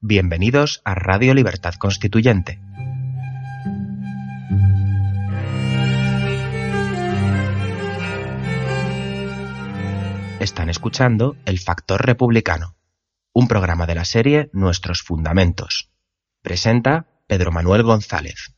Bienvenidos a Radio Libertad Constituyente. Están escuchando El Factor Republicano, un programa de la serie Nuestros Fundamentos. Presenta Pedro Manuel González.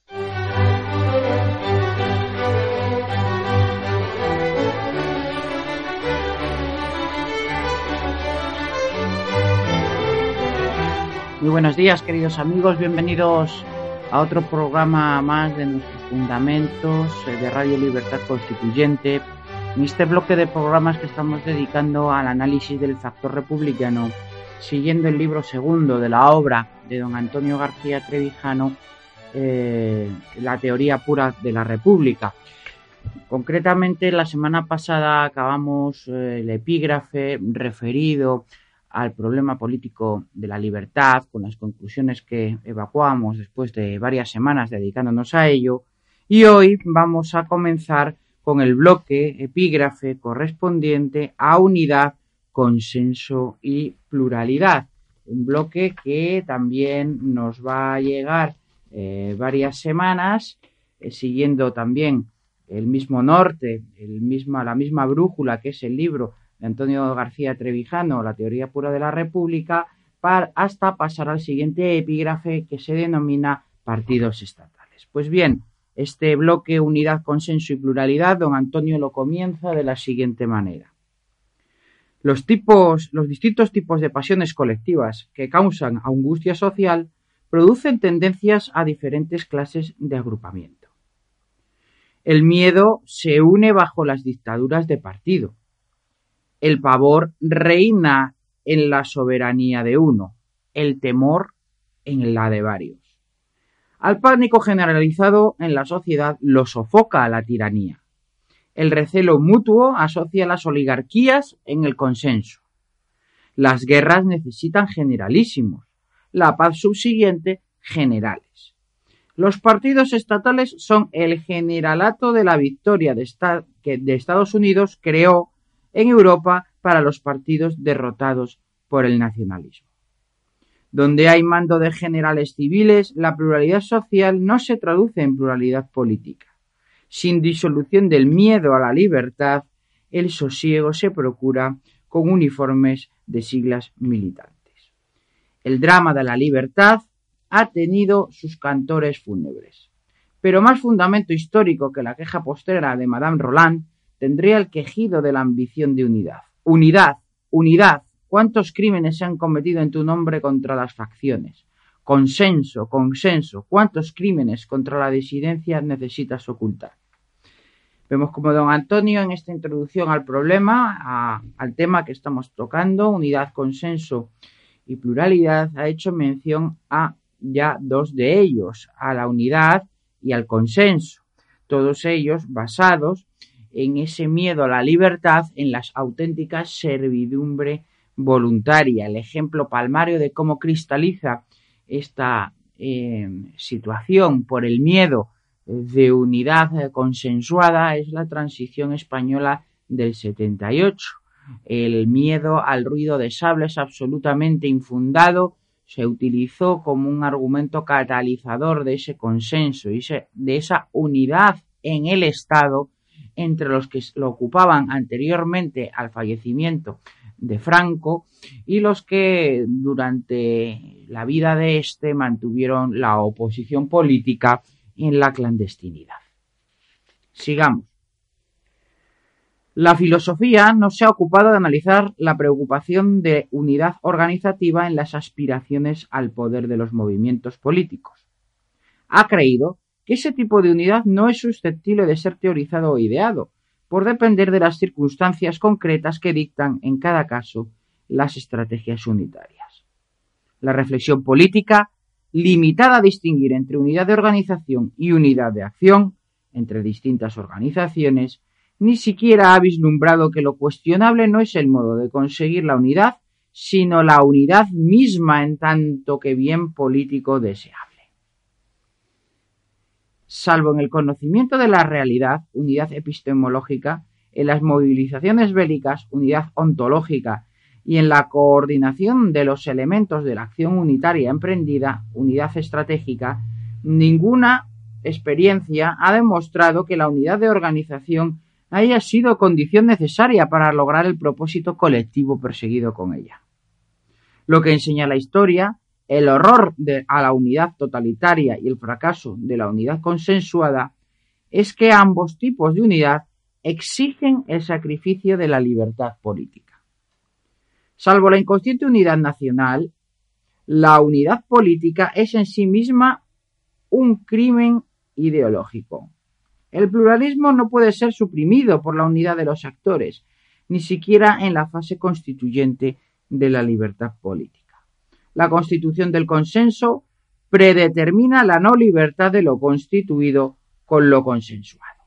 Muy buenos días, queridos amigos. Bienvenidos a otro programa más de nuestros fundamentos eh, de Radio Libertad Constituyente. En este bloque de programas que estamos dedicando al análisis del factor republicano, siguiendo el libro segundo de la obra de don Antonio García Trevijano, eh, La teoría pura de la República. Concretamente, la semana pasada acabamos eh, el epígrafe referido al problema político de la libertad, con las conclusiones que evacuamos después de varias semanas dedicándonos a ello, y hoy vamos a comenzar con el bloque epígrafe correspondiente a unidad, consenso y pluralidad. Un bloque que también nos va a llegar eh, varias semanas, eh, siguiendo también el mismo norte, el misma, la misma brújula que es el libro de Antonio García Trevijano, La teoría pura de la República, para, hasta pasar al siguiente epígrafe que se denomina partidos estatales. Pues bien, este bloque unidad, consenso y pluralidad, don Antonio lo comienza de la siguiente manera. Los tipos, los distintos tipos de pasiones colectivas que causan angustia social producen tendencias a diferentes clases de agrupamiento. El miedo se une bajo las dictaduras de partido, el pavor reina en la soberanía de uno, el temor en la de varios. Al pánico generalizado en la sociedad lo sofoca la tiranía. El recelo mutuo asocia las oligarquías en el consenso. Las guerras necesitan generalísimos, la paz subsiguiente generales. Los partidos estatales son el generalato de la victoria de, que de Estados Unidos creó en Europa para los partidos derrotados por el nacionalismo. Donde hay mando de generales civiles, la pluralidad social no se traduce en pluralidad política. Sin disolución del miedo a la libertad, el sosiego se procura con uniformes de siglas militantes. El drama de la libertad ha tenido sus cantores fúnebres. Pero más fundamento histórico que la queja postrera de Madame Roland tendría el quejido de la ambición de unidad. Unidad, unidad. ¿Cuántos crímenes se han cometido en tu nombre contra las facciones? Consenso, consenso. ¿Cuántos crímenes contra la disidencia necesitas ocultar? Vemos como don Antonio en esta introducción al problema, al tema que estamos tocando, unidad, consenso y pluralidad, ha hecho mención a ya dos de ellos, a la unidad y al consenso, todos ellos basados en ese miedo a la libertad, en las auténticas servidumbre voluntaria. El ejemplo palmario de cómo cristaliza esta eh, situación por el miedo de unidad consensuada es la transición española del 78. El miedo al ruido de sables absolutamente infundado se utilizó como un argumento catalizador de ese consenso y de esa unidad en el Estado entre los que lo ocupaban anteriormente al fallecimiento de Franco y los que durante la vida de éste mantuvieron la oposición política en la clandestinidad. Sigamos. La filosofía no se ha ocupado de analizar la preocupación de unidad organizativa en las aspiraciones al poder de los movimientos políticos. Ha creído ese tipo de unidad no es susceptible de ser teorizado o ideado, por depender de las circunstancias concretas que dictan en cada caso las estrategias unitarias. La reflexión política, limitada a distinguir entre unidad de organización y unidad de acción entre distintas organizaciones, ni siquiera ha vislumbrado que lo cuestionable no es el modo de conseguir la unidad, sino la unidad misma en tanto que bien político deseable salvo en el conocimiento de la realidad, unidad epistemológica, en las movilizaciones bélicas, unidad ontológica, y en la coordinación de los elementos de la acción unitaria emprendida, unidad estratégica, ninguna experiencia ha demostrado que la unidad de organización haya sido condición necesaria para lograr el propósito colectivo perseguido con ella. Lo que enseña la historia, el horror a la unidad totalitaria y el fracaso de la unidad consensuada, es que ambos tipos de unidad exigen el sacrificio de la libertad política. Salvo la inconsciente unidad nacional, la unidad política es en sí misma un crimen ideológico. El pluralismo no puede ser suprimido por la unidad de los actores, ni siquiera en la fase constituyente de la libertad política. La constitución del consenso predetermina la no libertad de lo constituido con lo consensuado.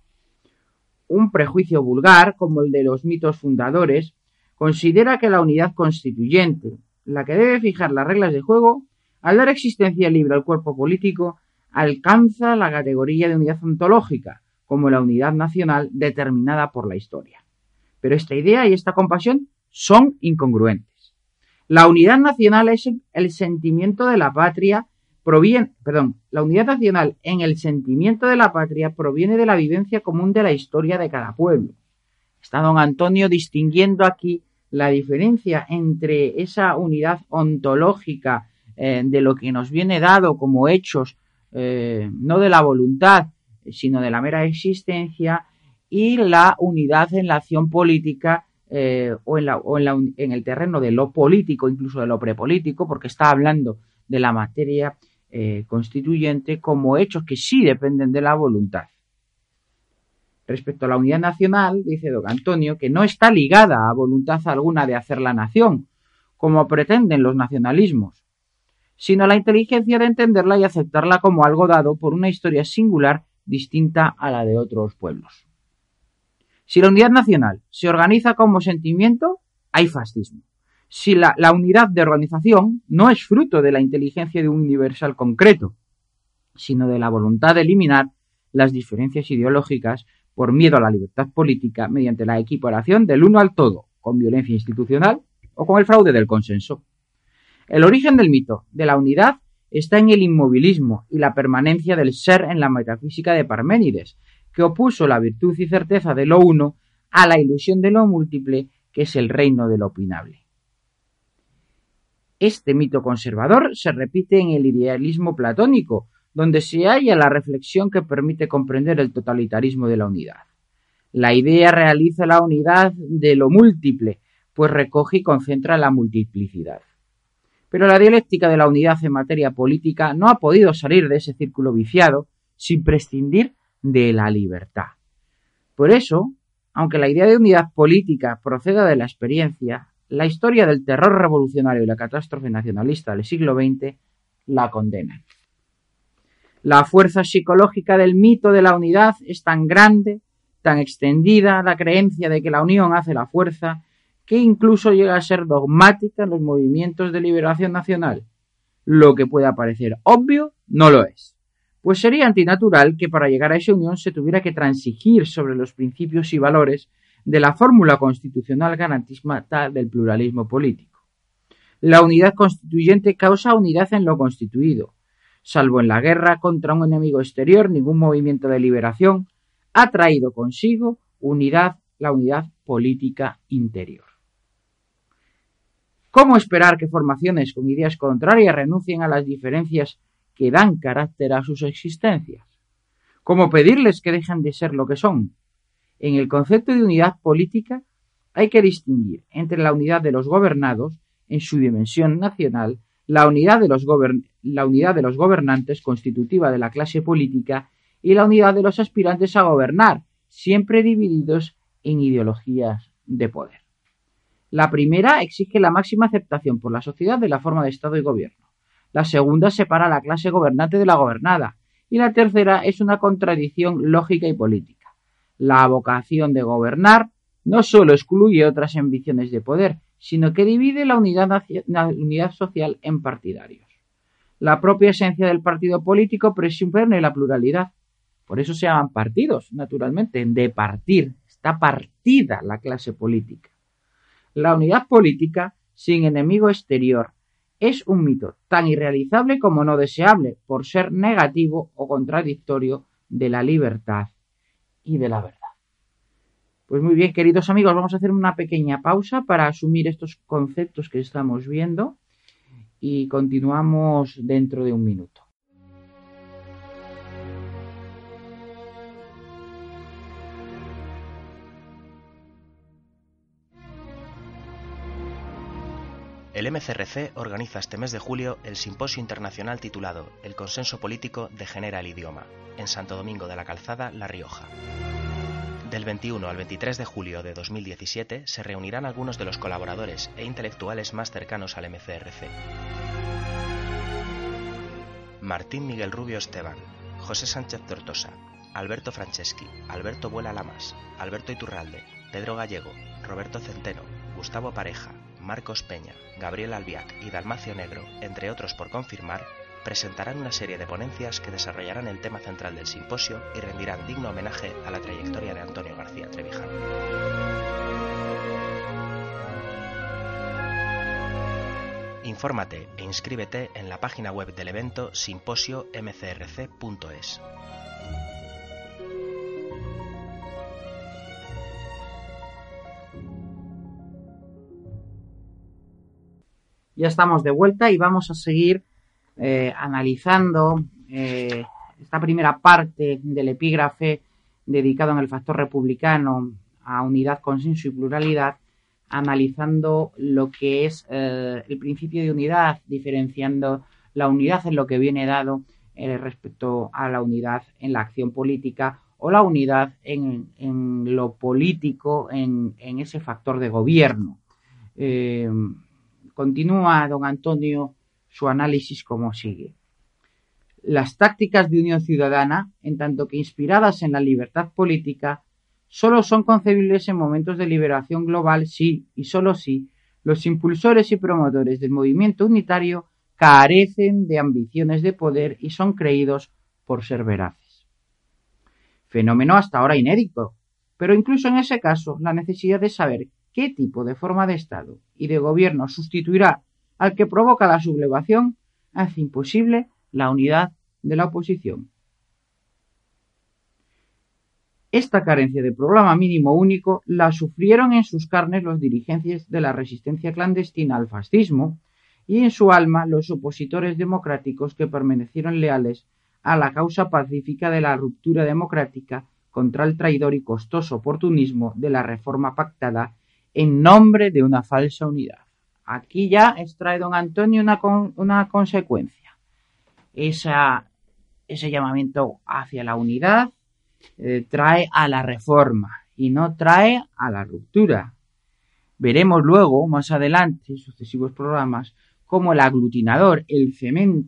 Un prejuicio vulgar, como el de los mitos fundadores, considera que la unidad constituyente, la que debe fijar las reglas de juego, al dar existencia libre al cuerpo político, alcanza la categoría de unidad ontológica, como la unidad nacional determinada por la historia. Pero esta idea y esta compasión son incongruentes. La unidad nacional es el sentimiento de la patria proviene, perdón, la unidad nacional en el sentimiento de la patria proviene de la vivencia común de la historia de cada pueblo. Está don Antonio distinguiendo aquí la diferencia entre esa unidad ontológica eh, de lo que nos viene dado como hechos, eh, no de la voluntad, sino de la mera existencia, y la unidad en la acción política eh, o, en, la, o en, la, en el terreno de lo político, incluso de lo prepolítico, porque está hablando de la materia eh, constituyente como hechos que sí dependen de la voluntad. Respecto a la unidad nacional, dice don Antonio, que no está ligada a voluntad alguna de hacer la nación, como pretenden los nacionalismos, sino la inteligencia de entenderla y aceptarla como algo dado por una historia singular distinta a la de otros pueblos. Si la unidad nacional se organiza como sentimiento, hay fascismo si la, unidad de organización no es fruto de la inteligencia de un universal concreto, sino de la voluntad de eliminar las diferencias ideológicas por miedo a la libertad política mediante la equiparación del uno al todo, con violencia institucional o con el fraude del consenso. El origen del mito de la unidad está en el inmovilismo y la permanencia del ser en la metafísica de Parménides, que opuso la virtud y certeza de lo uno a la ilusión de lo múltiple, que es el reino de lo opinable. Este mito conservador se repite en el idealismo platónico, donde se halla la reflexión que permite comprender el totalitarismo de la unidad. La idea realiza la unidad de lo múltiple, pues recoge y concentra la multiplicidad. Pero la dialéctica de la unidad en materia política no ha podido salir de ese círculo viciado sin prescindir de la libertad. Por eso, aunque la idea de unidad política proceda de la experiencia, la historia del terror revolucionario y la catástrofe nacionalista del siglo XX la condenan. La fuerza psicológica del mito de la unidad es tan grande, tan extendida la creencia de que la unión hace la fuerza, que incluso llega a ser dogmática en los movimientos de liberación nacional. Lo que pueda parecer obvio, no lo es. Pues sería antinatural que para llegar a esa unión se tuviera que transigir sobre los principios y valores de la fórmula constitucional garantista del pluralismo político. La unidad constituyente causa unidad en lo constituido. Salvo en la guerra contra un enemigo exterior, ningún movimiento de liberación ha traído consigo unidad, la unidad política interior. ¿Cómo esperar que formaciones con ideas contrarias renuncien a las diferencias que dan carácter a sus existencias? ¿Cómo pedirles que dejen de ser lo que son? En el concepto de unidad política hay que distinguir entre la unidad de los gobernados en su dimensión nacional, la unidad de los, la unidad de los gobernantes constitutiva de la clase política y la unidad de los aspirantes a gobernar, siempre divididos en ideologías de poder. La primera exige la máxima aceptación por la sociedad de la forma de Estado y gobierno. La segunda separa a la clase gobernante de la gobernada. Y la tercera es una contradicción lógica y política. La vocación de gobernar no solo excluye otras ambiciones de poder, sino que divide la unidad, la unidad social en partidarios. La propia esencia del partido político presupone la pluralidad. Por eso se llaman partidos, naturalmente, de partir. Está partida la clase política. La unidad política sin enemigo exterior, es un mito tan irrealizable como no deseable, por ser negativo o contradictorio de la libertad y de la verdad. Pues muy bien, queridos amigos, vamos a hacer una pequeña pausa para asumir estos conceptos que estamos viendo y continuamos dentro de un minuto. El MCRC organiza este mes de julio el simposio internacional titulado El consenso político degenera el idioma, en Santo Domingo de la Calzada, La Rioja. Del 21 al 23 de julio de 2017 se reunirán algunos de los colaboradores e intelectuales más cercanos al MCRC. Martín Miguel Rubio Esteban, José Sánchez Tortosa, Alberto Franceschi, Alberto Vuela Lamas, Alberto Iturralde, Pedro Gallego, Roberto Centeno, Gustavo Pareja, Marcos Peña, Gabriel Albiac y Dalmacio Negro, entre otros por confirmar, presentarán una serie de ponencias que desarrollarán el tema central del simposio y rendirán digno homenaje a la trayectoria de Antonio García Trevijano. Infórmate e inscríbete en la página web del evento simposio-mcrc.es. Ya estamos de vuelta y vamos a seguir eh, analizando eh, esta primera parte del epígrafe dedicado en el factor republicano a unidad, consenso y pluralidad, analizando lo que es eh, el principio de unidad, diferenciando la unidad en lo que viene dado respecto a la unidad en la acción política o la unidad en, en lo político, en, en, ese factor de gobierno. Continúa don Antonio su análisis como sigue. Las tácticas de unión ciudadana, en tanto que inspiradas en la libertad política, solo son concebibles en momentos de liberación global si, y solo si, los impulsores y promotores del movimiento unitario carecen de ambiciones de poder y son creídos por ser veraces. Fenómeno hasta ahora inédito, pero incluso en ese caso la necesidad de saber qué tipo de forma de Estado y de gobierno sustituirá al que provoca la sublevación hace imposible la unidad de la oposición. Esta carencia de programa mínimo único la sufrieron en sus carnes los dirigentes de la resistencia clandestina al fascismo y en su alma los opositores democráticos que permanecieron leales a la causa pacífica de la ruptura democrática contra el traidor y costoso oportunismo de la reforma pactada en nombre de una falsa unidad. Aquí ya extrae don Antonio una, una consecuencia. Esa, ese llamamiento hacia la unidad eh, trae a la reforma y no trae a la ruptura. Veremos luego, más adelante, en sucesivos programas, cómo el aglutinador, el cemento